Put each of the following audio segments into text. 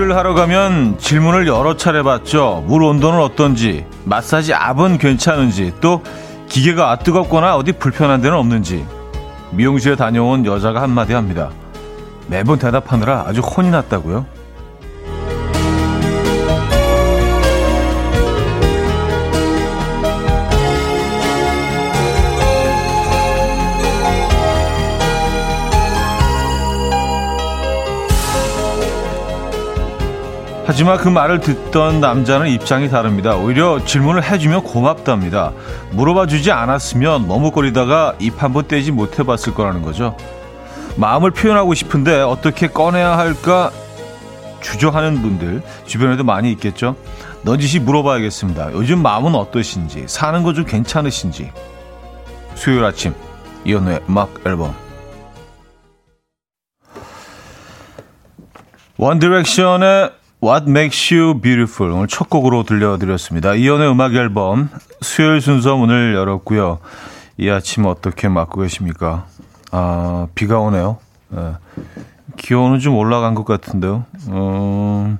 머리를 하러 가면 질문을 여러 차례 받죠. 물 온도는 어떤지, 마사지 압은 괜찮은지, 또 기계가 뜨겁거나 어디 불편한 데는 없는지. 미용실에 다녀온 여자가 한마디 합니다. 매번 대답하느라 아주 혼이 났다고요. 하지만 그 말을 듣던 남자는 입장이 다릅니다. 오히려 질문을 해주면 고맙답니다. 물어봐 주지 않았으면 머뭇거리다가 입 한 번 떼지 못해봤을 거라는 거죠. 마음을 표현하고 싶은데 어떻게 꺼내야 할까 주저하는 분들 주변에도 많이 있겠죠. 넌지시 물어봐야겠습니다. 요즘 마음은 어떠신지, 사는 거 좀 괜찮으신지. 수요일 아침 이연우의 음악 앨범 원디렉션의 What Makes You Beautiful 오늘 첫 곡으로 들려드렸습니다. 이연의 음악 앨범 수요일 순서 문을 열었고요. 이 아침 어떻게 맞고 계십니까? 아 비가 오네요. 네. 기온은 좀 올라간 것 같은데요. 어,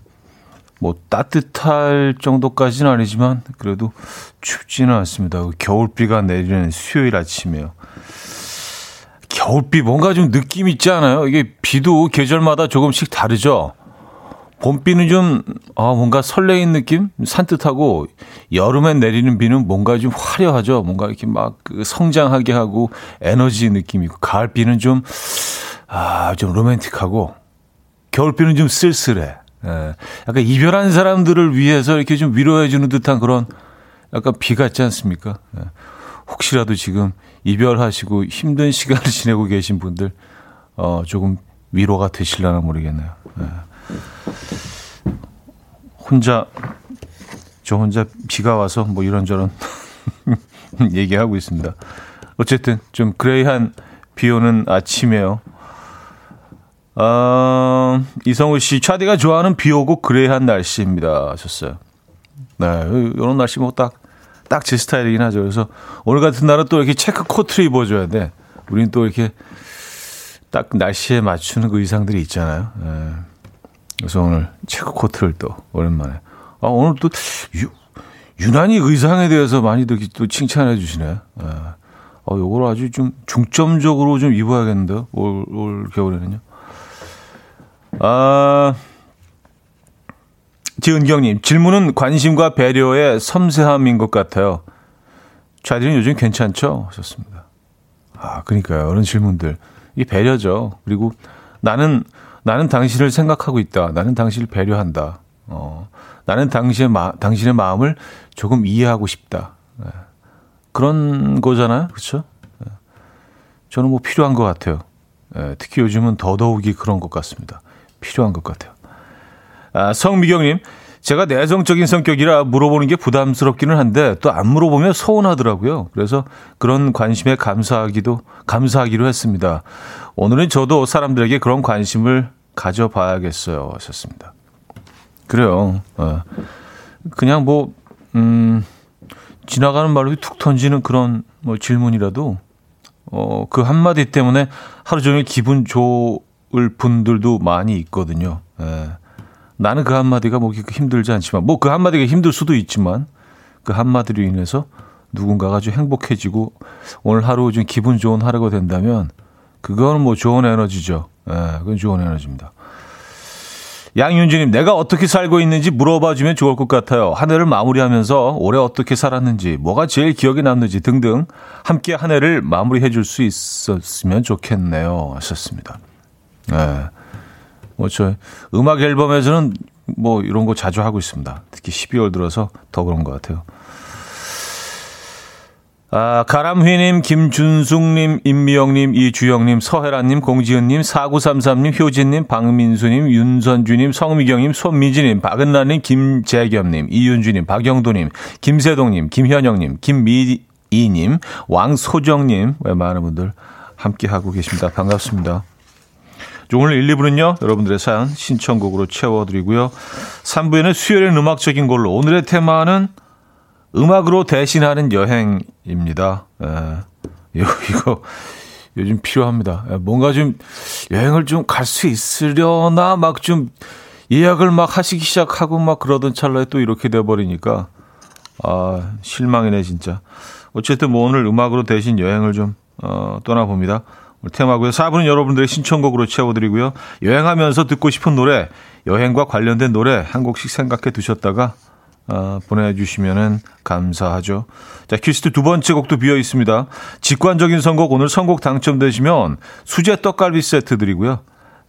뭐 따뜻할 정도까지는 아니지만 그래도 춥지는 않습니다. 겨울비가 내리는 수요일 아침이에요. 겨울비 뭔가 좀 느낌 있지 않아요? 이게 비도 계절마다 조금씩 다르죠. 봄비는 좀, 아, 뭔가 설레인 느낌? 산뜻하고, 여름에 내리는 비는 뭔가 좀 화려하죠. 뭔가 이렇게 막그 성장하게 하고, 에너지 느낌이고, 가을비는 좀, 아, 좀 로맨틱하고, 겨울비는 좀 쓸쓸해. 예. 약간 이별한 사람들을 위해서 이렇게 좀 위로해주는 듯한 그런 약간 비 같지 않습니까? 예. 혹시라도 지금 이별하시고 힘든 시간을 지내고 계신 분들, 어, 조금 위로가 되실려나 모르겠네요. 예. 혼자 저 혼자 비가 와서 뭐 이런저런 얘기하고 있습니다. 어쨌든 좀 그레이한 비 오는 아침이에요. 어, 이성우 씨, 차디가 좋아하는 비 오고 그레이한 날씨입니다. 하셨어요. 네, 이런 날씨 뭐 딱, 딱 제 스타일이긴 하죠. 그래서 오늘 같은 날은 또 이렇게 체크 코트를 입어줘야 돼. 우린 또 이렇게 딱 날씨에 맞추는 그 의상들이 있잖아요. 네. 그래서 오늘 체크 코트를 또 오랜만에. 아, 오늘 또 유, 유난히 의상에 대해서 많이들 또 칭찬해 주시네. 아, 어, 요걸 아주 좀 중점적으로 좀 입어야겠는데요. 올, 올 겨울에는요. 아, 지은경님, 질문은 관심과 배려의 섬세함인 것 같아요. 자들은 요즘 괜찮죠? 하셨습니다. 아, 그러니까요. 그런 질문들. 이 배려죠. 그리고 나는 나는 당신을 생각하고 있다. 나는 당신을 배려한다. 어, 나는 당신의, 마, 당신의 마음을 조금 이해하고 싶다. 네. 그런 거잖아요. 그렇죠? 네. 저는 뭐 필요한 것 같아요. 네, 특히 요즘은 더더욱이 그런 것 같습니다. 필요한 것 같아요. 아, 성미경님, 제가 내성적인 성격이라 물어보는 게 부담스럽기는 한데 또 안 물어보면 서운하더라고요. 그래서 그런 관심에 감사하기도 감사하기로 했습니다. 오늘은 저도 사람들에게 그런 관심을 가져봐야겠어요. 하셨습니다. 그래요. 어. 그냥 뭐, 음, 지나가는 말로 툭 던지는 그런 뭐 질문이라도, 어, 그 한마디 때문에 하루 종일 기분 좋을 분들도 많이 있거든요. 예. 나는 그 한마디가 뭐 힘들지 않지만, 뭐 그 한마디가 힘들 수도 있지만, 그 한마디로 인해서 누군가가 좀 행복해지고, 오늘 하루 좀 기분 좋은 하루가 된다면, 그거는 뭐 좋은 에너지죠. 예, 그건 좋은 에너지입니다. 양윤주님, 내가 어떻게 살고 있는지 물어봐주면 좋을 것 같아요. 한 해를 마무리하면서 올해 어떻게 살았는지, 뭐가 제일 기억에 남는지 등등 함께 한 해를 마무리해 줄 수 있었으면 좋겠네요. 하셨습니다. 네. 뭐, 저, 음악 앨범에서는 뭐 이런 거 자주 하고 있습니다. 특히 12월 들어서 더 그런 것 같아요. 아, 가람휘님, 김준숙님, 임미영님, 이주영님, 서혜란님, 공지은님, 4933님, 효진님, 박민수님, 윤선주님, 성미경님, 손미진님, 박은나님, 김재겸님, 이윤주님, 박영도님, 김세동님, 김현영님, 김미이님, 왕소정님, 왜 많은 분들 함께하고 계십니다. 반갑습니다. 오늘 1, 2부는요, 여러분들의 사연 신청곡으로 채워드리고요. 3부에는 수요일의 음악적인 걸로 오늘의 테마는 음악으로 대신하는 여행입니다. 예. 이거 요즘 필요합니다. 예, 뭔가 좀 여행을 좀 갈 수 있으려나 막 좀 예약을 막 하시기 시작하고 막 그러던 찰나에 또 이렇게 돼버리니까 아 실망이네 진짜. 어쨌든 뭐 오늘 음악으로 대신 여행을 좀 어, 떠나봅니다. 테마고요. 4분은 여러분들의 신청곡으로 채워드리고요. 여행하면서 듣고 싶은 노래, 여행과 관련된 노래 한 곡씩 생각해 두셨다가 어, 보내주시면 감사하죠. 자, 퀴스트 두 번째 곡도 비어 있습니다. 직관적인 선곡 오늘 선곡 당첨되시면 수제 떡갈비 세트 드리고요.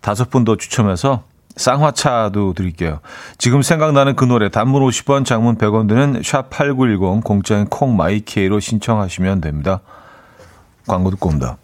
다섯 분 더 추첨해서 쌍화차도 드릴게요. 지금 생각나는 그 노래 단문 50원, 장문 100원 드는 샵 8910 공짜인 콩마이케이로 신청하시면 됩니다. 광고 듣고 옵니다.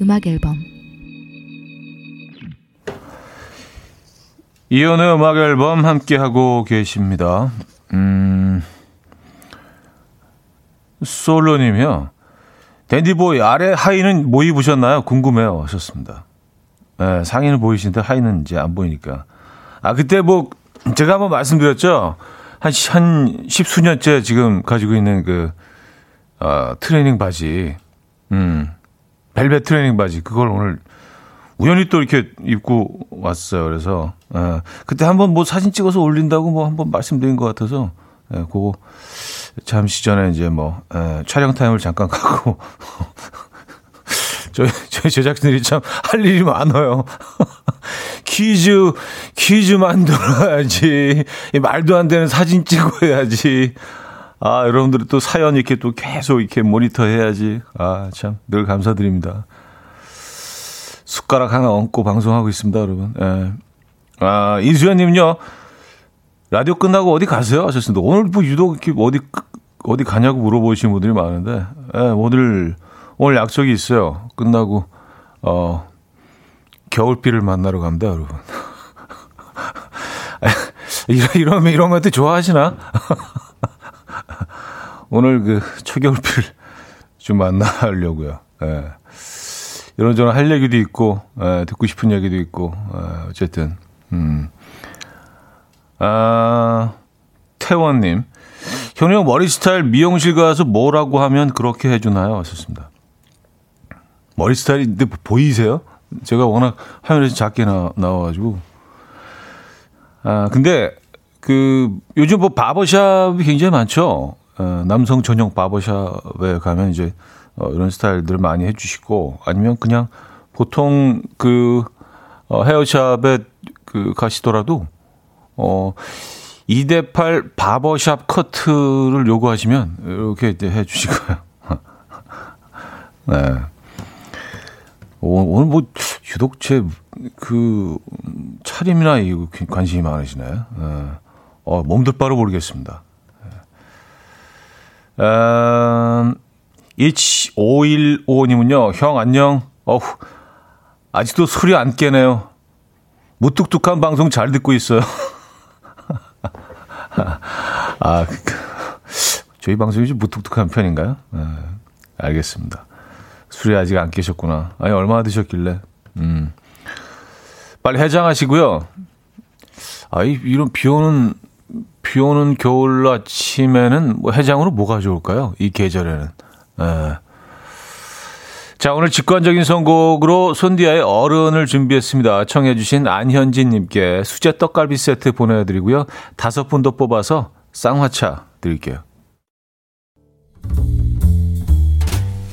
음악 앨범 이연의 음악 앨범 함께 하고 계십니다. 음. 솔로 님이요. 댄디보이 아래 하의는 뭐 입으셨나요? 궁금해요. 하셨습니다. 네, 상의는 보이시는데 하의는 이제 안 보이니까. 아 그때 뭐 제가 한번 말씀드렸죠. 한, 한 십수년째 지금 가지고 있는 그, 어, 트레이닝 바지. 음. 벨벳 트레이닝 바지 그걸 오늘 우연히 또 이렇게 입고 왔어요. 그래서 예, 그때 한번 뭐 사진 찍어서 올린다고 뭐 한번 말씀드린 것 같아서 예, 그거 잠시 전에 이제 뭐 예, 촬영 타임을 잠깐 가고 저희 저희 제작진들이 참 할 일이 많아요. 퀴즈 퀴즈 만들어야지 말도 안 되는 사진 찍어야지. 아, 여러분들이 또 사연 이렇게 또 계속 이렇게 모니터 해야지. 아, 참, 늘 감사드립니다. 숟가락 하나 얹고 방송하고 있습니다, 여러분. 예. 아, 이수연님요. 라디오 끝나고 어디 가세요? 하셨습니다. 오늘 뭐 유독 이렇게 어디, 어디 가냐고 물어보시는 분들이 많은데, 예, 오늘, 오늘 약속이 있어요. 끝나고, 어, 겨울비를 만나러 갑니다, 여러분. 이런, 이런, 이런 것들 좋아하시나? 오늘 그 초겨울비를 좀 만나려고요. 예. 이런저런 할 얘기도 있고, 예, 듣고 싶은 얘기도 있고, 예, 어쨌든, 음. 아, 태원님. 현우 형 머리 스타일 미용실 가서 뭐라고 하면 그렇게 해주나요? 하셨습니다. 머리 스타일이 근데 보이세요? 제가 워낙 화면에서 작게 나, 나와가지고. 아, 근데 그 요즘 뭐 바버샵이 굉장히 많죠. 어, 남성 전용 바버샵에 가면 이제 어, 이런 스타일들 많이 해주시고 아니면 그냥 보통 그 어, 헤어샵에 그 가시더라도 어 2대8 바버샵 커트를 요구하시면 이렇게 해주시고요. 네. 오늘 뭐 유독 제그 차림이나 이 관심이 많으시네. 네. 어, 몸둘 바로 모르겠습니다. 음, 1515님은요, 형 안녕. 어후, 아직도 술이 안 깨네요. 무뚝뚝한 방송 잘 듣고 있어요. 아, 그, 저희 방송이 좀 무뚝뚝한 편인가요? 네, 알겠습니다. 술이 아직 안 깨셨구나. 아니, 얼마나 드셨길래. 음. 빨리 해장하시고요. 아이, 이런 비 오는 비 오는 겨울 아침에는 뭐 해장으로 뭐가 좋을까요? 이 계절에는. 에. 자, 오늘 직관적인 선곡으로 손디아의 어른을 준비했습니다. 청해주신 안현진님께 수제 떡갈비 세트 보내드리고요. 다섯 분 더 뽑아서 쌍화차 드릴게요.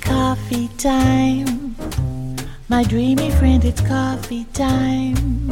Coffee. My dreamy friend, it's coffee time.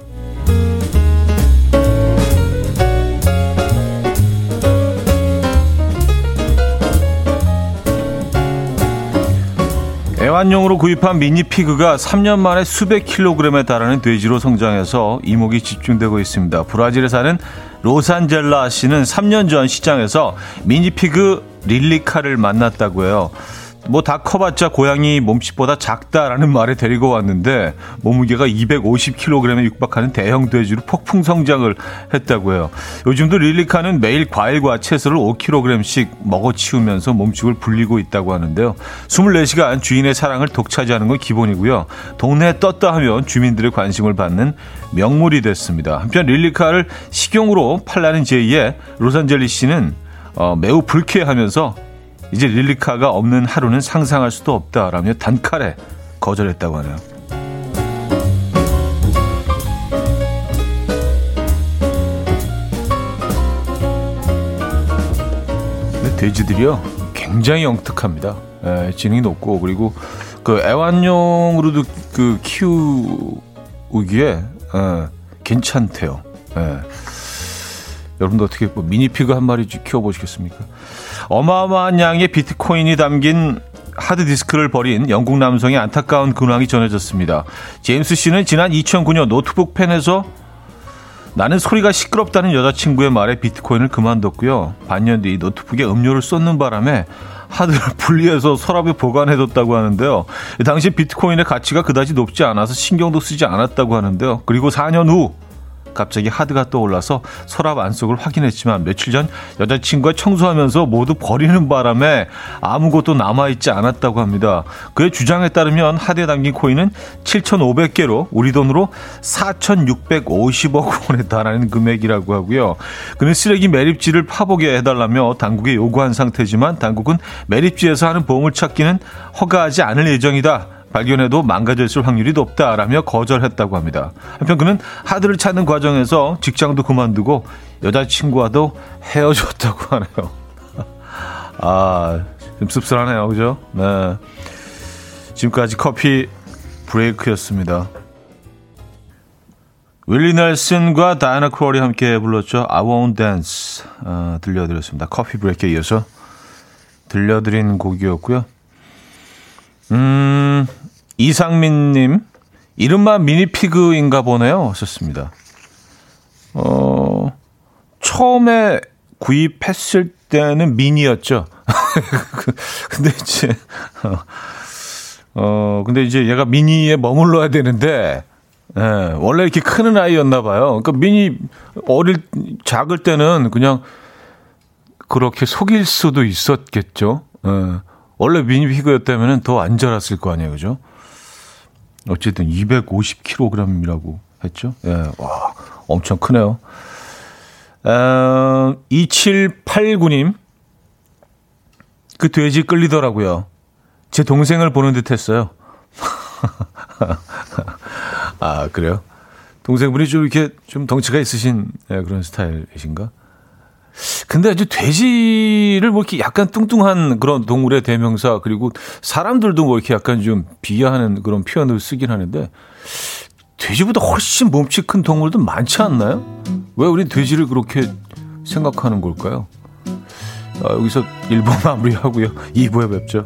애완용으로 구입한 미니 피그가 3년 만에 수백 킬로그램에 달하는 돼지로 성장해서 이목이 집중되고 있습니다. 브라질에 사는 로산젤라 씨는 3년 전 시장에서 미니 피그 릴리카를 만났다고 해요. 뭐 다 커봤자 고양이 몸집보다 작다라는 말에 데리고 왔는데 몸무게가 250kg에 육박하는 대형 돼지로 폭풍 성장을 했다고 해요. 요즘도 릴리카는 매일 과일과 채소를 5kg씩 먹어치우면서 몸집을 불리고 있다고 하는데요. 24시간 주인의 사랑을 독차지하는 건 기본이고요. 동네에 떴다 하면 주민들의 관심을 받는 명물이 됐습니다. 한편 릴리카를 식용으로 팔라는 제의에 로산젤리 씨는 어, 매우 불쾌하면서 이제 릴리카가 없는 하루는 상상할 수도 없다라며 단칼에 거절했다고 하네요. 근데 돼지들이요 굉장히 영특합니다. 에, 지능이 높고 그리고 그 애완용으로도 그 키우기에 에, 괜찮대요. 에. 여러분도 어떻게 뭐 미니피그 한 마리 키워보시겠습니까? 어마어마한 양의 비트코인이 담긴 하드디스크를 버린 영국 남성의 안타까운 근황이 전해졌습니다. 제임스 씨는 지난 2009년 노트북 펜에서 나는 소리가 시끄럽다는 여자친구의 말에 비트코인을 그만뒀고요. 반년 뒤 노트북에 음료를 쏟는 바람에 하드를 분리해서 서랍에 보관해뒀다고 하는데요. 당시 비트코인의 가치가 그다지 높지 않아서 신경도 쓰지 않았다고 하는데요. 그리고 4년 후 갑자기 하드가 떠올라서 서랍 안속을 확인했지만 며칠 전 여자친구가 청소하면서 모두 버리는 바람에 아무것도 남아있지 않았다고 합니다. 그의 주장에 따르면 하드에 담긴 코인은 7,500개로 우리 돈으로 4,650억 원에 달하는 금액이라고 하고요. 그는 쓰레기 매립지를 파보게 해달라며 당국에 요구한 상태지만 당국은 매립지에서 하는 보험을 찾기는 허가하지 않을 예정이다. 발견해도 망가졌을 확률이 높다라며 거절했다고 합니다. 한편 그는 하드를 찾는 과정에서 직장도 그만두고 여자친구와도 헤어졌다고 하네요. 아, 좀 씁쓸하네요. 그죠? 네. 지금까지 커피 브레이크였습니다. 윌리 넬슨과 다이나 크롤이 함께 불렀죠. I Won't Dance 어, 들려드렸습니다. 커피 브레이크에 이어서 들려드린 곡이었고요. 음, 이상민님, 이름만 미니피그인가 보네요. 하셨습니다. 어, 처음에 구입했을 때는 미니였죠. 근데 이제, 어, 어, 근데 이제 얘가 미니에 머물러야 되는데, 예, 원래 이렇게 크는 아이였나 봐요. 그러니까 미니, 어릴, 작을 때는 그냥 그렇게 속일 수도 있었겠죠. 예. 원래 미니 피그였다면 더 안 자랐을 거 아니에요. 그죠? 어쨌든 250kg이라고 했죠. 예, 와, 엄청 크네요. 어, 2789님, 그 돼지 끌리더라고요. 제 동생을 보는 듯 했어요. 아, 그래요? 동생분이 좀 이렇게 좀 덩치가 있으신 예, 그런 스타일이신가? 근데 아주 돼지를 뭐 이렇게 약간 뚱뚱한 그런 동물의 대명사 그리고 사람들도 뭐 이렇게 약간 좀 비하하는 그런 표현을 쓰긴 하는데 돼지보다 훨씬 몸치 큰 동물도 많지 않나요? 왜 우리 돼지를 그렇게 생각하는 걸까요? 아, 여기서 1부 마무리하고요. 2부에 뵙죠.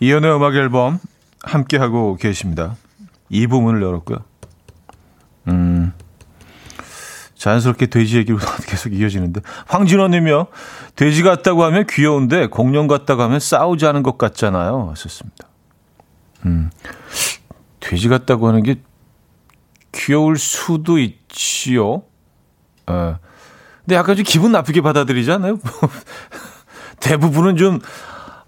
이현우의 음악 앨범 함께 하고 계십니다. 이 부분을 열었고요. 음, 자연스럽게 돼지 얘기로 계속 이어지는데 황진원님이요. 돼지 같다고 하면 귀여운데 공룡 같다고 하면 않은 것 같잖아요. 하셨습니다. 음, 돼지 같다고 하는 게 귀여울 수도 있지요. 에, 근데 약간 좀 기분 나쁘게 받아들이지 않아요? 대부분은 좀,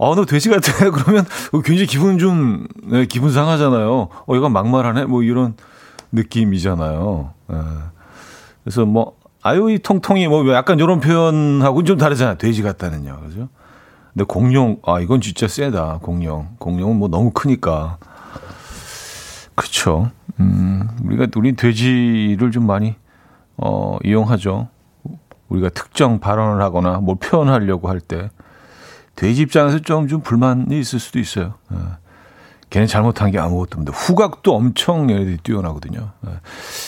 어, 너 돼지 같아. 그러면 굉장히 기분 좀, 네, 기분 상하잖아요. 어, 얘가 막말하네? 뭐 이런 느낌이잖아요. 예. 그래서 뭐 아유 이 통통이 뭐 약간 이런 표현하고는 좀 다르잖아요. 돼지 같다는요. 그죠? 근데 공룡 아 이건 진짜 세다. 공룡. 공룡은 뭐 너무 크니까. 그렇죠. 음, 우리가 우리 돼지를 좀 많이 어 이용하죠. 우리가 특정 발언을 하거나 뭘 표현하려고 할 때 돼지 입장에서 좀, 좀 불만이 있을 수도 있어요. 예. 걔는 잘못한 게 아무것도 없는데 후각도 엄청 얘네들이 뛰어나거든요. 예.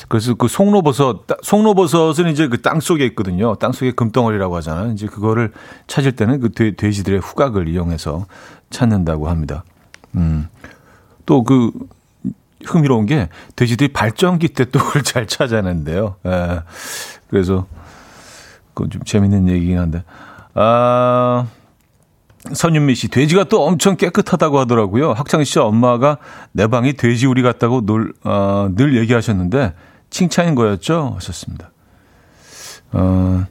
그래서 그 송로버섯, 송로버섯은 이제 그 땅 속에 있거든요. 땅 속에 금덩어리라고 하잖아요. 이제 그거를 찾을 때는 그 돼, 돼지들의 후각을 이용해서 찾는다고 합니다. 음. 또 그 흥미로운 게 돼지들이 발전기 때 또 그걸 잘 찾아내는데요. 예. 그래서 그건 좀 재밌는 얘기긴 한데. 아, 선윤미 씨, 돼지가 또 엄청 깨끗하다고 하더라고요. 학창 시절 엄마가 내 방이 돼지 우리 같다고 늘, 어, 늘 얘기하셨는데, 칭찬인 거였죠? 하셨습니다. 어,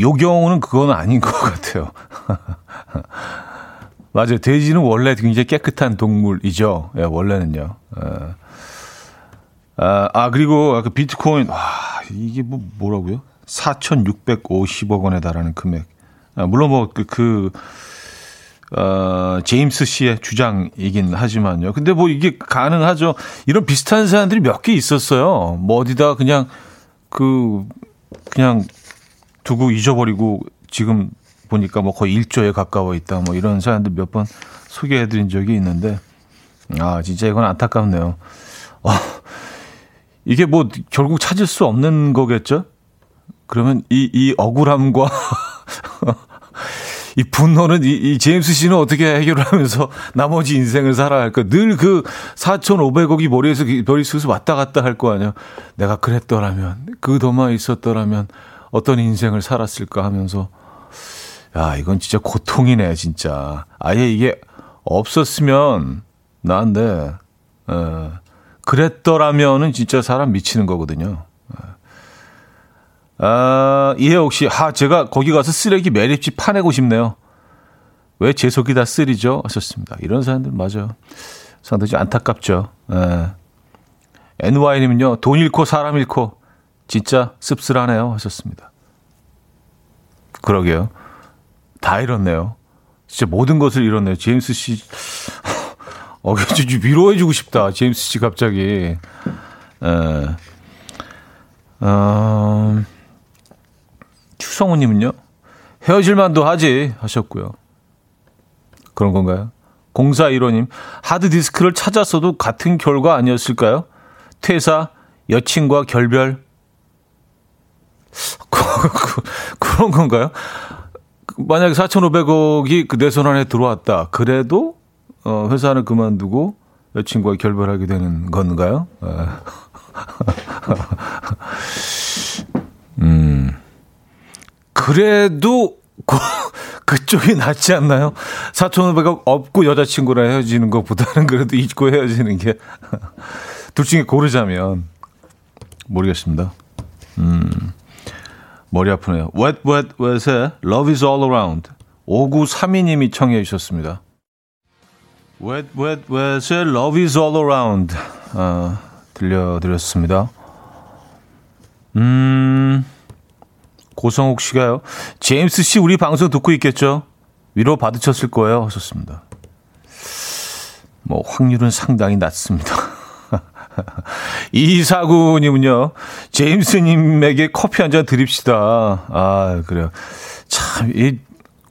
요 경우는 그건 아닌 것 같아요. 맞아요. 돼지는 원래 굉장히 깨끗한 동물이죠. 예, 원래는요. 어. 아, 아, 그리고 아까 비트코인, 와, 이게 뭐, 뭐라고요? 4,650억 원에 달하는 금액. 아, 물론 뭐, 그, 그, 어, 제임스 씨의 주장이긴 하지만요. 근데 뭐 이게 가능하죠. 이런 비슷한 사람들이 몇 개 있었어요. 뭐 어디다 그냥 그, 그냥 두고 잊어버리고 지금 보니까 뭐 거의 1조에 가까워 있다. 뭐 이런 사람들 몇 번 소개해 드린 적이 있는데, 아, 진짜 이건 안타깝네요. 어, 이게 뭐 결국 찾을 수 없는 거겠죠? 그러면 이, 이 억울함과 이 분노는 이, 이 제임스 씨는 어떻게 해결을 하면서 나머지 인생을 살아야 할까? 늘 그 4,500억이 머리에서, 머릿속에서 왔다 갔다 할 거 아니야. 내가 그랬더라면, 그 도마 있었더라면 어떤 인생을 살았을까 하면서, 야, 이건 진짜 고통이네, 진짜. 아예 이게 없었으면 나인데, 어, 그랬더라면은 진짜 사람 미치는 거거든요. 아, 이해옥 씨, 하, 제가 거기 가서 쓰레기 매립지 파내고 싶네요. 왜 제 속이 다 쓰리죠? 하셨습니다. 이런 사람들 맞아요. 상당히 안타깝죠. 예. NY님은요, 돈 잃고 사람 잃고 진짜 씁쓸하네요. 하셨습니다. 그러게요. 다 잃었네요. 진짜 모든 것을 잃었네요. 제임스 씨, 어, 좀 위로해주고 싶다. 제임스 씨 갑자기. 에, 예. 어, 추성우님은요, 헤어질만도 하지 하셨고요. 그런 건가요? 0415님, 하드디스크를 찾았어도 같은 결과 아니었을까요? 퇴사, 여친과 결별. 그런 건가요? 만약에 4,500억이 그 내 손 안에 들어왔다. 그래도, 어, 회사는 그만두고 여친과 결별하게 되는 건가요? 아. 음. 그래도 그쪽이 낫지 않나요? 4,500억 없고 여자친구랑 헤어지는 것보다는 그래도 잊고 헤어지는 게. 둘 중에 고르자면. 모르겠습니다. 음. 머리 아프네요. Wet, wet, wet의 Love is all around. 5932님이 청해 주셨습니다. Wet, wet, wet의 Love is all around. 아, 들려드렸습니다. 음. 고성욱 씨가요. 제임스 씨 우리 방송 듣고 있겠죠? 위로 받으셨을 거예요. 하셨습니다. 뭐 확률은 상당히 낮습니다. 이사구님은요, 제임스님에게 커피 한 잔 드립시다. 아, 그래요. 참, 이,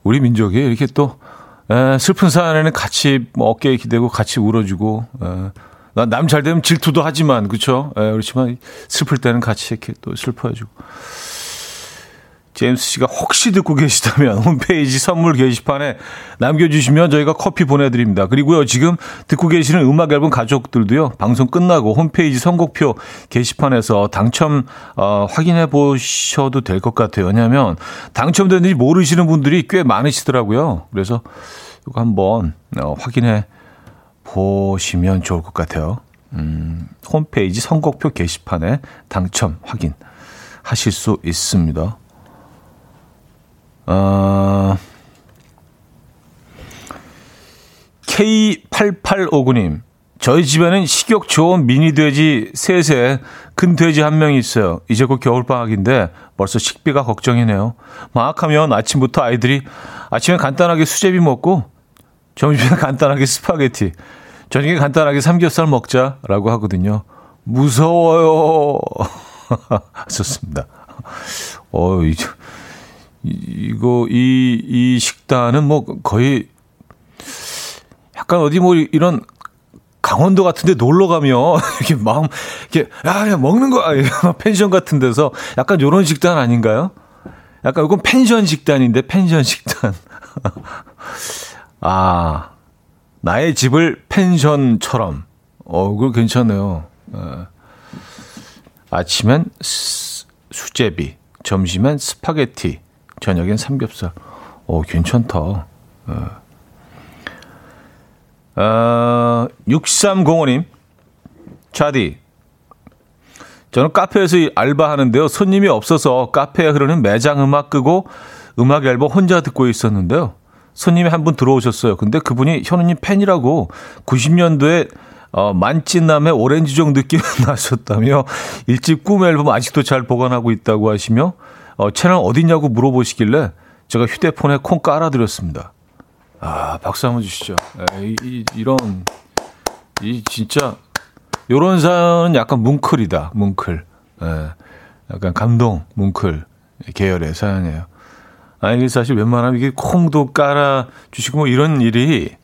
우리 민족이 이렇게 또, 에, 슬픈 사연에는 같이 뭐 어깨에 기대고 같이 울어주고, 남잘 되면 질투도 하지만, 그쵸? 에, 그렇지만 슬플 때는 같이 이렇게 또 슬퍼해주고. 제임스 씨가 혹시 듣고 계시다면 홈페이지 선물 게시판에 남겨주시면 저희가 커피 보내드립니다. 그리고요, 지금 듣고 계시는 음악 앨범 가족들도요, 방송 끝나고 홈페이지 선곡표 게시판에서 당첨, 어, 확인해 보셔도 될 것 같아요. 왜냐하면 당첨됐는지 모르시는 분들이 꽤 많으시더라고요. 그래서 이거 한번 어, 확인해 보시면 좋을 것 같아요. 음, 홈페이지 선곡표 게시판에 당첨 확인 하실 수 있습니다. 어, K8859님, 저희 집에는 식욕 좋은 미니 돼지 셋에 큰 돼지 한 명이 있어요. 이제 곧 겨울방학인데 벌써 식비가 걱정이네요. 방학하면 아침부터 아이들이 아침에 간단하게 수제비 먹고 점심에 간단하게 스파게티, 저녁에 간단하게 삼겹살 먹자라고 하거든요. 무서워요. 좋습니다. 어, 이, 이거, 이, 이 식단은 뭐 거의 약간 어디 뭐 이런 강원도 같은데 놀러 가면 이렇게 마음 이렇게 야, 야 먹는 거 펜션 같은 데서 약간 요런 식단 아닌가요? 약간 이건 펜션 식단인데 펜션 식단. 아 나의 집을 펜션처럼. 어, 그거 괜찮네요. 어. 아침엔 수, 수제비, 점심엔 스파게티, 저녁엔 삼겹살. 어, 괜찮다. 어. 어, 6305님, 차디. 저는 카페에서 알바하는데요. 손님이 없어서 카페에 흐르는 매장 음악 끄고 음악 앨범 혼자 듣고 있었는데요. 손님이 한 분 들어오셨어요. 근데 그분이 현우님 팬이라고 90년도에 어, 만찢남의 오렌지종 느낌 나셨다며 일집 꿈 앨범 아직도 잘 보관하고 있다고 하시며 어, 채널 어디냐고 물어보시길래 제가 휴대폰에 콩 깔아드렸습니다. 아, 박수 한번 주시죠. 에, 이, 이, 런 이, 진짜, 요런 사연은 약간 뭉클이다, 뭉클. 에, 약간 감동, 뭉클 계열의 사연이에요. 아, 이게 사실 웬만하면 이게 콩도 깔아주시고 뭐 이런 일이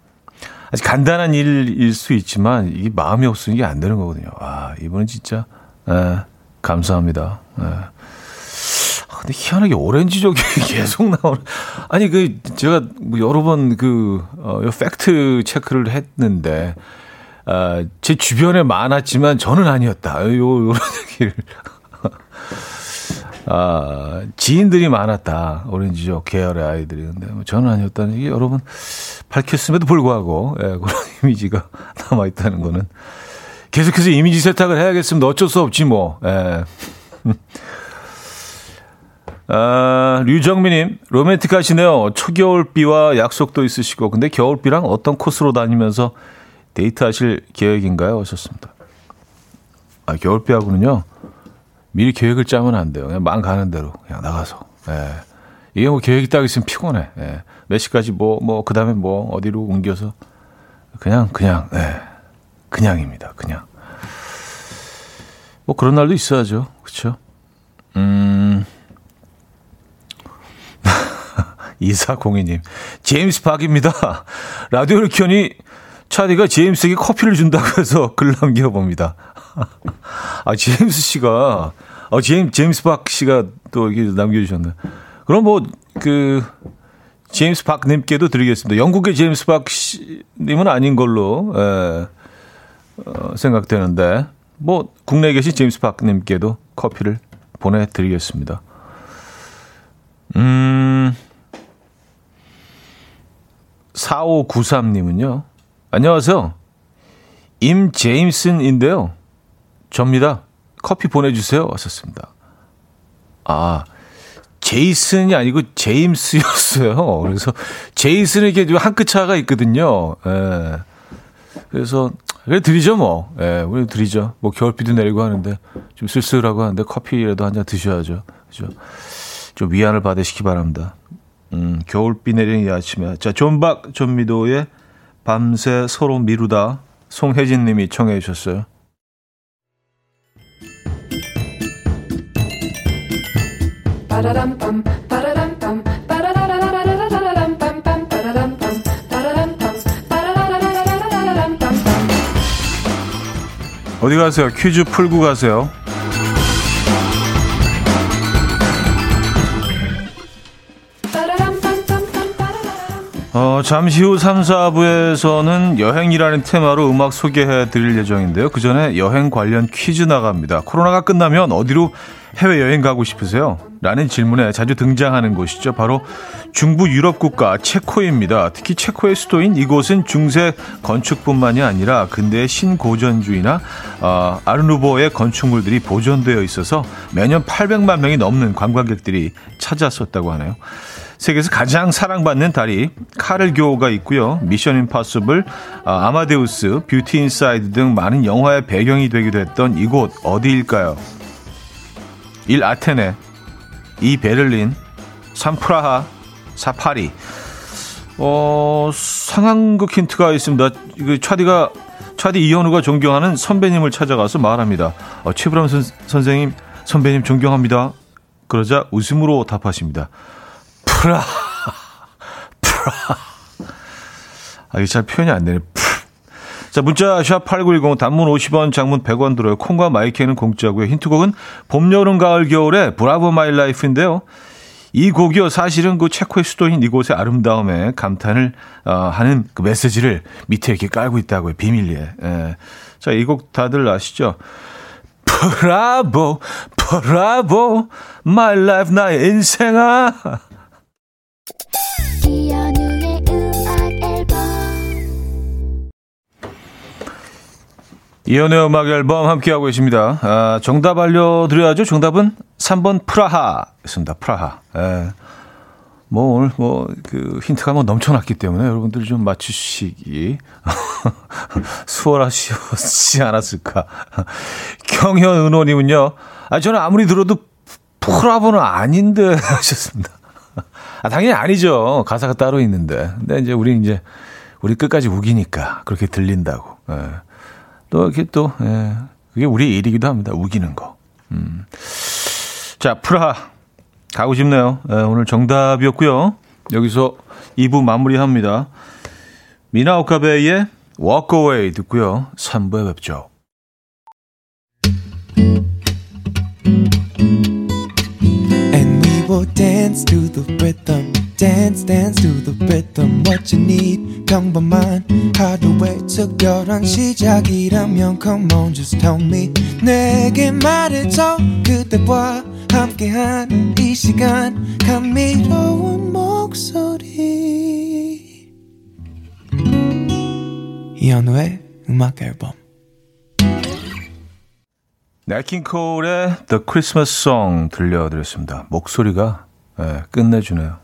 아주 간단한 일일 수 있지만 이게 마음이 없으면 이게 안 되는 거거든요. 아, 이분은 진짜, 에, 감사합니다. 에. 근데 희한하게 오렌지족이 계속 나오는. 아니, 그, 제가 뭐 여러 번 그, 어, 팩트 체크를 했는데, 아, 제 주변에 많았지만 저는 아니었다. 요, 요런 얘기를. 아, 지인들이 많았다. 오렌지족 계열의 아이들이. 근데 뭐 저는 아니었다는 얘기 여러 분 밝혔음에도 불구하고, 예, 그런 이미지가 남아있다는 거는. 계속해서 이미지 세탁을 해야겠습니다. 어쩔 수 없지, 뭐. 예. 아, 류정민님, 로맨틱하시네요. 초겨울비와 약속도 있으시고, 근데 겨울비랑 어떤 코스로 다니면서 데이트하실 계획인가요? 하셨습니다. 아, 겨울비하고는요, 미리 계획을 짜면 안 돼요. 그냥 막 가는 대로, 그냥 나가서. 예. 이게 뭐 계획이 딱 있으면 피곤해. 예. 몇 시까지 뭐, 뭐, 그 다음에 뭐, 어디로 옮겨서. 그냥, 그냥, 예. 그냥입니다. 그냥. 뭐 그런 날도 있어야죠. 그쵸? 음. 2402님. 제임스 박입니다. 라디오를 켜니 차디가 제임스에게 커피를 준다고 해서 글 남겨봅니다. 아, 제임스 씨가, 아, 제임, 제임스 박 씨가 또 이렇게 남겨주셨네. 그럼 뭐, 그, 제임스 박님께도 드리겠습니다. 영국의 제임스 박 씨님은 아닌 걸로, 예, 어, 생각되는데, 뭐, 국내에 계신 제임스 박님께도 커피를 보내드리겠습니다. 음, 4593님은요. 안녕하세요. 임 제임슨인데요. 접니다. 커피 보내주세요. 왔었습니다. 아, 제이슨이 아니고 제임스였어요. 그래서 제이슨은 이게 한 끗 차가 있거든요. 예. 그래서 그래 드리죠 뭐. 예, 우리 드리죠. 뭐 겨울비도 내리고 하는데 좀 쓸쓸하고 하는데 커피라도 한 잔 드셔야죠. 그죠? 좀 위안을 받으시기 바랍니다. 음, 겨울비 내리는 이 아침에. 자, 존박 존미도의 밤새 서로 미루다 송혜진 님이 청해 주셨어요. 어디 가세요? 퀴즈 풀고 가세요. 어, 잠시 후 3, 4부에서는 여행이라는 테마로 음악 소개해 드릴 예정인데요. 그 전에 여행 관련 퀴즈 나갑니다. 코로나가 끝나면 어디로 해외 여행 가고 싶으세요? 라는 질문에 자주 등장하는 곳이죠. 바로 중부 유럽 국가 체코입니다. 특히 체코의 수도인 이곳은 중세 건축뿐만이 아니라 근대의 신고전주의나 어, 아르누보의 건축물들이 보존되어 있어서 매년 800만 명이 넘는 관광객들이 찾았었다고 하네요. 세계에서 가장 사랑받는 다리 카를 교가 있고요. Mission Impossible, 아, 아마데우스, Beauty Inside 등 많은 영화의 배경이 되기도 했던 이곳 어디일까요? 1. 아테네 2. 베를린 3. 프라하 4. 파리 어, 상황극 힌트가 있습니다. 그 차디가 차디 이현우가 존경하는 선배님을 찾아가서 말합니다. 어, 최불암 선, 선생님 선배님 존경합니다. 그러자 웃음으로 답하십니다. 프라 프라 아 이게 잘 표현이 안 되네. 자, 문자 샵8910 단문 50원, 장문 100원 들어요. 콩과 마이크는 공짜고요. 힌트곡은 봄, 여름, 가을, 겨울의 Bravo My Life인데요. 이 곡이요. 사실은 그 체코의 수도인 이곳의 아름다움에 감탄을 어, 하는 그 메시지를 밑에 이렇게 깔고 있다고요. 비밀리에. 예. 자, 이 곡 다들 아시죠? 브라보, 브라보, my life 나의 인생아. 이현우의 음악 앨범 함께하고 계십니다. 아, 정답 알려드려야죠. 정답은 3번 프라하였습니다. 프라하. 예. 뭐 오늘 뭐 그 힌트가 뭐 넘쳐났기 때문에 여러분들 좀 맞추시기 수월하시지 않았을까. 경현 은호님은요. 아 저는 아무리 들어도 프라보는 아닌데 하셨습니다. 아 당연히 아니죠. 가사가 따로 있는데. 근데 이제 우리 이제 우리 끝까지 우기니까 그렇게 들린다고. 예. 또 이렇게 또 예, 그게 우리 일이기도 합니다. 우기는 거. 음. 자, 프라하 가고 싶네요. 예, 오늘 정답이었고요. 여기서 2부 마무리합니다. 미나 오카베의 Walk Away 듣고요. 3부에 뵙죠. Dance dance to the rhythm what you need. 평범한 하루의 특별한 시작이라면 come on just tell me. 내게 말해줘. 그대와 함께한 이 시간. 감미로운 목소리. 이현우의 음악 앨범. 네킹콜의 The Christmas Song 들려드렸습니다. 목소리가 네, 끝내주네요.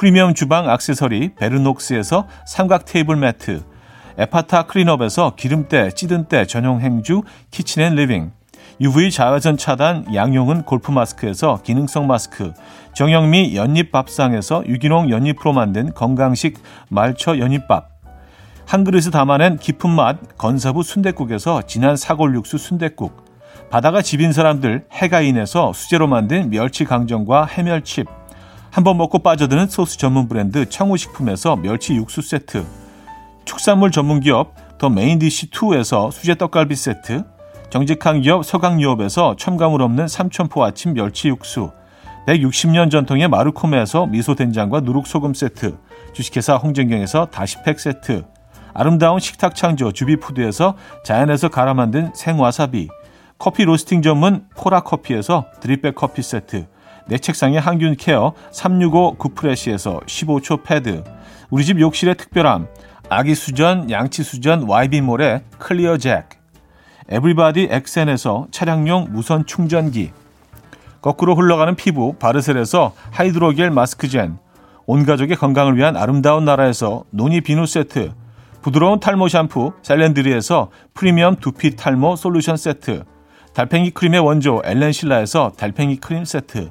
프리미엄 주방 악세서리 베르녹스에서 삼각 테이블 매트, 에파타 클린업에서 기름때, 찌든때 전용 행주 키친앤리빙, UV 자외선 차단 양용은 골프 마스크에서 기능성 마스크, 정영미 연잎밥상에서 유기농 연잎으로 만든 건강식 말초 연잎밥, 한 그릇에 담아낸 깊은 맛 건사부 순댓국에서 진한 사골 육수 순댓국, 바다가 집인 사람들 해가인에서 수제로 만든 멸치 강정과 해멸칩, 한번 먹고 빠져드는 소스 전문 브랜드 청우식품에서 멸치 육수 세트, 축산물 전문 기업 더 메인디시2에서 수제 떡갈비 세트, 정직한 기업 서강유업에서 첨가물 없는 삼천포 아침 멸치 육수, 160년 전통의 마르코메에서 미소된장과 누룩소금 세트, 주식회사 홍정경에서 다시팩 세트, 아름다운 식탁 창조 주비푸드에서 자연에서 갈아 만든 생와사비, 커피 로스팅 전문 포라커피에서 드립백 커피 세트, 내 책상의 항균 케어 365 구프레시에서 15초 패드, 우리 집 욕실의 특별함, 아기 수전, 양치 수전, YB몰의 클리어 잭, 에브리바디 엑센에서 차량용 무선 충전기, 거꾸로 흘러가는 피부 바르셀에서 하이드로겔 마스크젠, 온 가족의 건강을 위한 아름다운 나라에서 노니 비누 세트, 부드러운 탈모 샴푸 셀렌드리에서 프리미엄 두피 탈모 솔루션 세트, 달팽이 크림의 원조 엘렌실라에서 달팽이 크림 세트,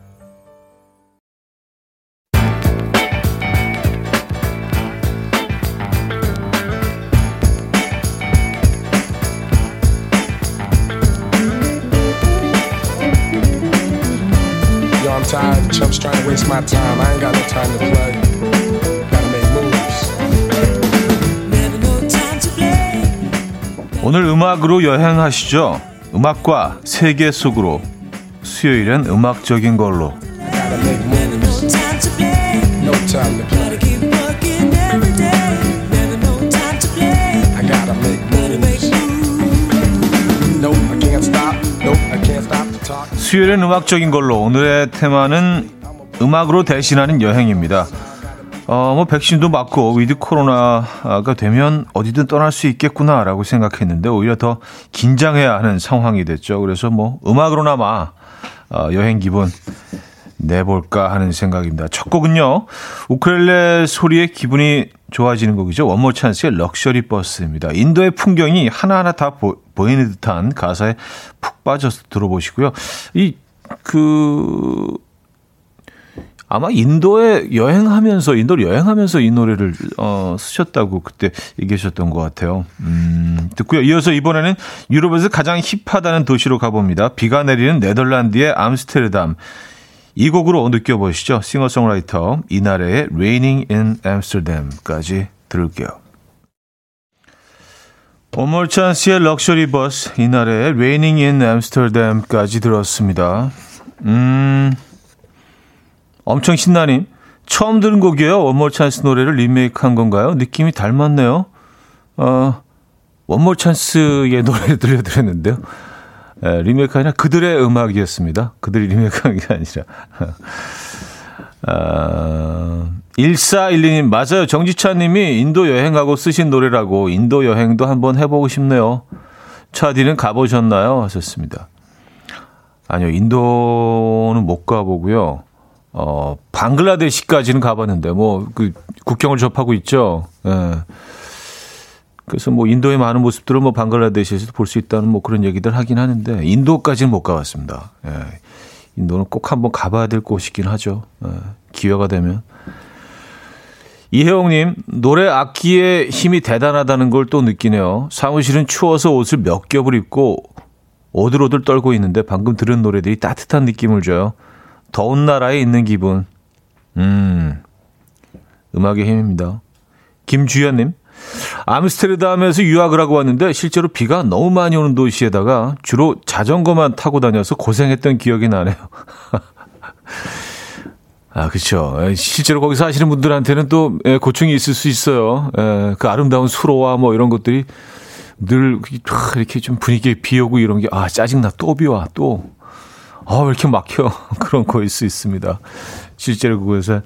Chumps trying to waste my time. I ain't got no time to play. Gotta make moves. 오늘 음악으로 여행하시죠. 음악과 세계 속으로. 수요일엔 음악적인 걸로. 수요일엔 음악적인 걸로 오늘의 테마는 음악으로 대신하는 여행입니다. 어, 뭐 백신도 맞고 with 코로나가 되면 어디든 떠날 수 있겠구나라고 생각했는데 오히려 더 긴장해야 하는 상황이 됐죠. 그래서 뭐 음악으로나마 어, 여행 기분 내볼까 하는 생각입니다. 첫 곡은요. 우크렐레 소리에 기분이 좋아지는 곡이죠. 원모어찬스의 luxury bus입니다. 인도의 풍경이 하나하나 다 보, 이는 듯한 가사에 푹 빠져서 들어보시고요. 이, 그, 아마 인도에 여행하면서, 인도를 여행하면서 이 노래를, 어, 쓰셨다고 그때 얘기하셨던 것 같아요. 음, 듣고요. 이어서 이번에는 유럽에서 가장 힙하다는 도시로 가봅니다. 비가 내리는 네덜란드의 암스테르담. 이 곡으로 느껴보시죠. 싱어송라이터 이나래의 Raining in Amsterdam까지 들을게요. 원모어찬스의 luxury bus 이나래의 Raining in Amsterdam까지 들었습니다. 음, 엄청 신나님. 처음 들은 곡이에요. 원모어찬스 노래를 리메이크한 건가요? 느낌이 닮았네요. 어, 원모어찬스의 노래를 들려드렸는데요. 에, 리메이크 아니라 그들의 음악이었습니다. 그들이 리메이크한 게 아니라. 아, 1412님, 맞아요. 정지찬 님이 인도 여행하고 쓰신 노래라고 인도 여행도 한번 해보고 싶네요. 차디는 가보셨나요? 하셨습니다. 아니요, 인도는 못 가보고요. 어, 방글라데시까지는 가봤는데, 뭐, 그, 국경을 접하고 있죠. 예. 그래서 뭐 인도의 많은 모습들을 뭐 방글라데시에서도 볼 수 있다는 뭐 그런 얘기들 하긴 하는데 인도까지는 못 가봤습니다. 예. 인도는 꼭 한번 가봐야 될 곳이긴 하죠. 예. 기회가 되면. 이혜영님, 노래 악기의 힘이 대단하다는 걸 또 느끼네요. 사무실은 추워서 옷을 몇 겹을 입고 오들오들 떨고 있는데 방금 들은 노래들이 따뜻한 느낌을 줘요. 더운 나라에 있는 기분. 음, 음악의 힘입니다. 김주현님, 암스테르담에서 유학을 하고 왔는데 실제로 비가 너무 많이 오는 도시에다가 주로 자전거만 타고 다녀서 고생했던 기억이 나네요. 아, 그렇죠. 실제로 거기 사시는 분들한테는 또 예, 고충이 있을 수 있어요. 예, 그 아름다운 수로와 뭐 이런 것들이 늘 이렇게 좀 분위기에 비 오고 이런 게 아, 짜증나. 또 비와. 또. 아, 왜 이렇게 막혀. 그런 거일 수 있습니다. 실제로 그곳에서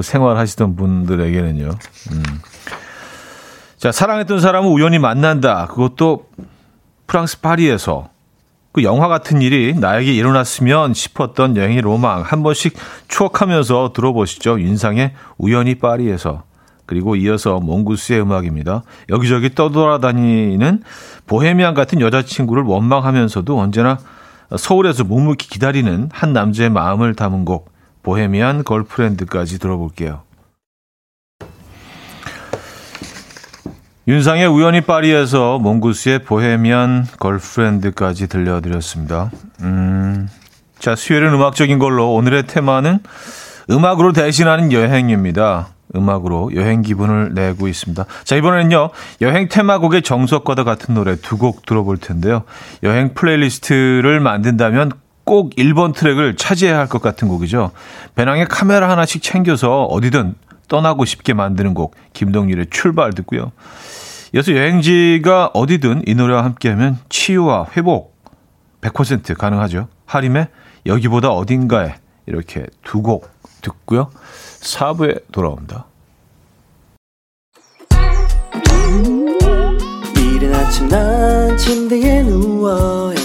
생활하시던 분들에게는요. 음. 자, 사랑했던 사람을 우연히 만난다. 그것도 프랑스 파리에서 그 영화 같은 일이 나에게 일어났으면 싶었던 여행의 로망 한 번씩 추억하면서 들어보시죠. 윤상의 우연히 파리에서 그리고 이어서 몽구스의 음악입니다. 여기저기 떠돌아다니는 보헤미안 같은 여자친구를 원망하면서도 언제나 서울에서 묵묵히 기다리는 한 남자의 마음을 담은 곡 Bohemian girlfriend까지 들어볼게요. 윤상의 우연히 파리에서 몽구스의 Bohemian girlfriend까지 들려드렸습니다. 음, 자, 수요일은 음악적인 걸로 오늘의 테마는 음악으로 대신하는 여행입니다. 음악으로 여행 기분을 내고 있습니다. 자, 이번에는요, 여행 테마곡의 정석과도 같은 노래 두 곡 들어볼 텐데요. 여행 playlist를 만든다면 꼭 1번 트랙을 차지해야 할 것 같은 곡이죠. 배낭에 카메라 하나씩 챙겨서 어디든 떠나고 싶게 만드는 곡, 김동률의 출발 듣고요. 이어서 여행지가 어디든 이 노래와 함께하면 치유와 회복 100% 가능하죠. 하림의 여기보다 어딘가에 이렇게 두 곡 듣고요. 4부에 돌아옵니다. 이른 아침 난 침대에 누워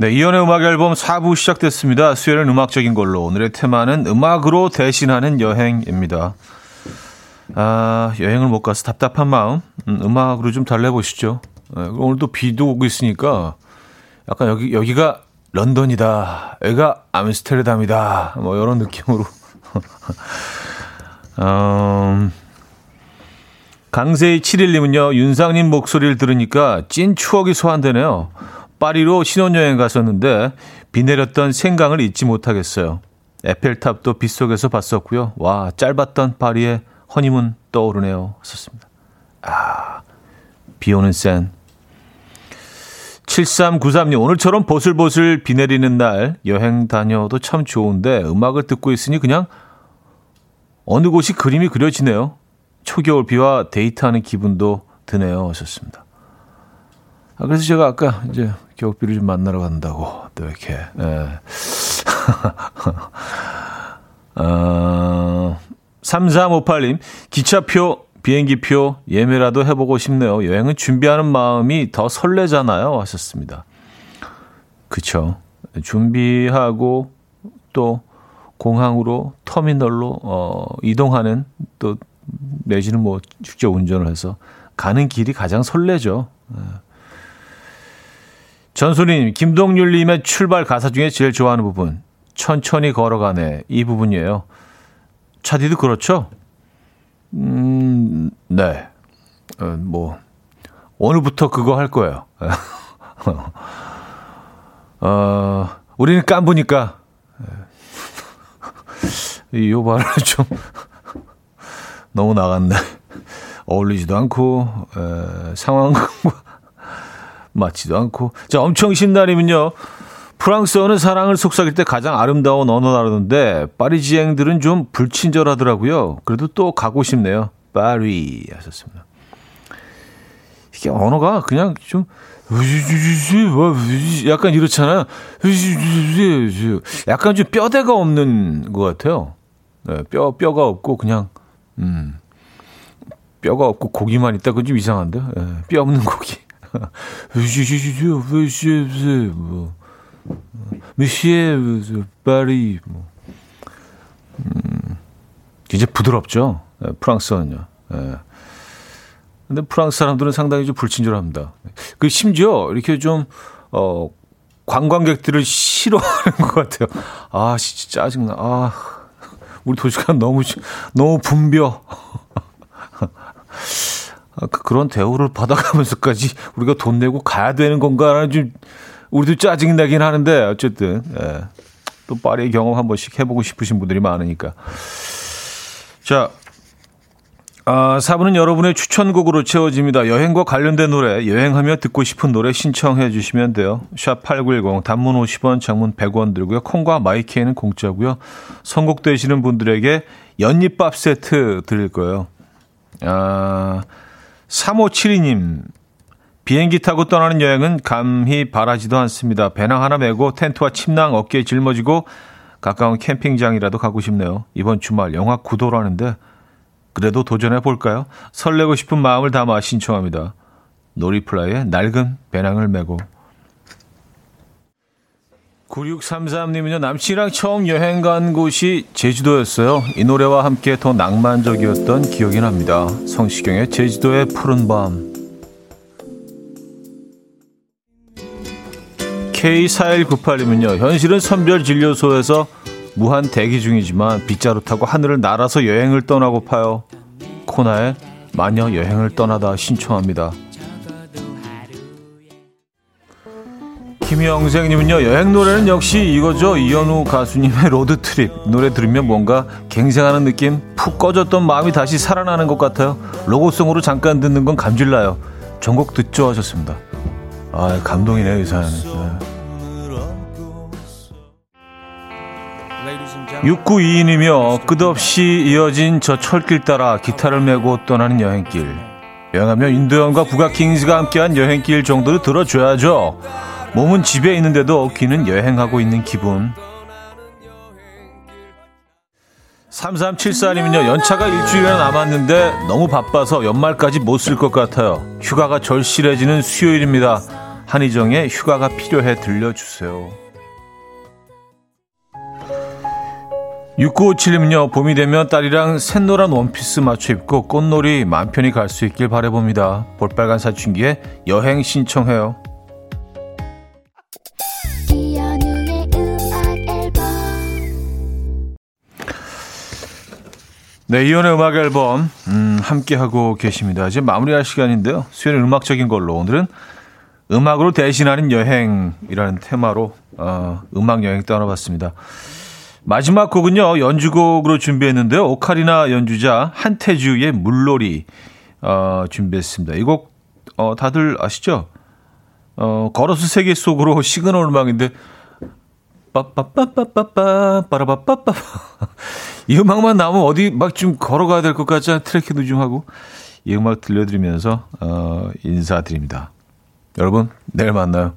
네, 이연의 음악 앨범 4부 시작됐습니다. 수요일은 음악적인 걸로 오늘의 테마는 음악으로 대신하는 여행입니다. 아, 여행을 못 가서 답답한 마음, 음, 악으로좀 달래보시죠. 네, 오늘도 비도 오고 있으니까 약간 여기, 여기가 런던이다. 여기가 암스테르담이다. 뭐, 이런 느낌으로. 음, 강세희 7일님은요, 윤상님 목소리를 들으니까 찐 추억이 소환되네요. 파리로 신혼여행 갔었는데, 비 내렸던 생강을 잊지 못하겠어요. 에펠탑도 빗속에서 봤었고요. 와, 짧았던 파리의 허니문 떠오르네요. 썼습니다. 아, 비 오는 샌. 7393님, 오늘처럼 보슬보슬 비 내리는 날 여행 다녀도 참 좋은데 음악을 듣고 있으니 그냥 어느 곳이 그림이 그려지네요. 초겨울 비와 데이트하는 기분도 드네요. 하셨습니다. 아, 그래서 제가 아까 이제 겨울비를 좀 만나러 간다고 또 이렇게, 예. 어, 3358님, 기차표, 비행기표 예매라도 해보고 싶네요. 여행은 준비하는 마음이 더 설레잖아요. 하셨습니다. 그쵸. 준비하고 또 공항으로 터미널로 어, 이동하는 또 내지는 뭐 직접 운전을 해서 가는 길이 가장 설레죠. 예. 전소리님, 김동률님의 출발 가사 중에 제일 좋아하는 부분 천천히 걸어가네 이 부분이에요. 차디도 그렇죠? 음, 네. 어, 뭐 오늘부터 그거 할 거예요. 어, 우리는 깐부니까 이 요발을 좀 너무 나갔네. 어울리지도 않고 에, 상황과 맞지도 않고. 자, 엄청 신나리면요. 프랑스어는 사랑을 속삭일 때 가장 아름다운 언어라던데 파리지앵들은 좀 불친절하더라고요. 그래도 또 가고 싶네요. 파리 하셨습니다. 이게 언어가 그냥 좀 약간 이렇잖아요. 약간 좀 뼈대가 없는 것 같아요. 네, 뼈 뼈가 없고 그냥 음 뼈가 없고 고기만 있다 그건 좀 이상한데 네, 뼈 없는 고기. 뭐 미시에 파리 뭐 음, 이제 부드럽죠. 네, 프랑스어는요. 네. 근데 프랑스 사람들은 상당히 좀 불친절합니다. 그 심지어 이렇게 좀, 어, 관광객들을 싫어하는 것 같아요. 아, 진짜 짜증나. 아, 우리 도시가 너무, 너무 붐벼. 아, 그, 그런 대우를 받아가면서까지 우리가 돈 내고 가야 되는 건가라는 좀, 우리도 짜증이 나긴 하는데, 어쨌든, 예. 또 파리의 경험 한 번씩 해보고 싶으신 분들이 많으니까. 자, 아, 4부는 여러분의 추천곡으로 채워집니다. 여행과 관련된 노래, 여행하며 듣고 싶은 노래 신청해 주시면 돼요. 샵 8910, 단문 50원, 장문 100원 들고요. 콩과 마이키에는 공짜고요. 선곡되시는 분들에게 연잎밥 세트 드릴 거예요. 아, 3572님, 비행기 타고 떠나는 여행은 감히 바라지도 않습니다. 배낭 하나 메고 텐트와 침낭 어깨에 짊어지고 가까운 캠핑장이라도 가고 싶네요. 이번 주말 영화 구도라는데 그래도 도전해 볼까요? 설레고 싶은 마음을 담아 신청합니다. 놀이플라이의 낡은 배낭을 메고 9633님은요, 남친이랑 처음 여행 간 곳이 제주도였어요. 이 노래와 함께 더 낭만적이었던 기억이 납니다. 성시경의 제주도의 푸른 밤. K4198님은요, 현실은 선별진료소에서 무한 대기 중이지만 빗자루 타고 하늘을 날아서 여행을 떠나고 파요. 코나에 마녀 여행을 떠나다 신청합니다. 김영생님은요 여행 노래는 역시 이거죠 이현우 가수님의 road trip 노래 들으면 뭔가 갱생하는 느낌 푹 꺼졌던 마음이 다시 살아나는 것 같아요 로고송으로 잠깐 듣는 건 감질나요 전곡 듣죠 하셨습니다 아 감동이네요 이 사연은 네. 6922님 끝없이 이어진 저 철길 따라 기타를 메고 떠나는 여행길. 여행하며 인도연과 북악 킹스가 함께한 여행길 정도를 들어줘야죠. 몸은 집에 있는데도 귀는 여행하고 있는 기분. 3374님은요, 연차가 일주일이나 남았는데 너무 바빠서 연말까지 못 쓸 것 같아요. 휴가가 절실해지는 수요일입니다. 한희정의 휴가가 필요해 들려주세요. 6957님요, 봄이 되면 딸이랑 샛노란 원피스 맞춰 입고 꽃놀이 맘 편히 갈 수 있길 바래봅니다. 볼빨간 사춘기에 여행 신청해요. 네, 이연의 음악 앨범, 음, 함께하고 계십니다. 이제 마무리할 시간인데요. 수요일 음악적인 걸로 오늘은 음악으로 대신하는 여행이라는 테마로, 어, 음악 여행 떠나봤습니다. 마지막 곡은요, 연주곡으로 준비했는데요. 오카리나 연주자 한태주의 물놀이, 어, 준비했습니다. 이 곡, 어, 다들 아시죠? 어, 걸어서 세계 속으로 시그널 음악인데, 빠빠빠빠빠빠, 빠라빠빠빠. 이 음악만 나오면 어디 막 좀 걸어가야 될 것 같지 않아? 트래킹도 좀 하고. 이 음악 들려드리면서, 어, 인사드립니다. 여러분, 내일 만나요.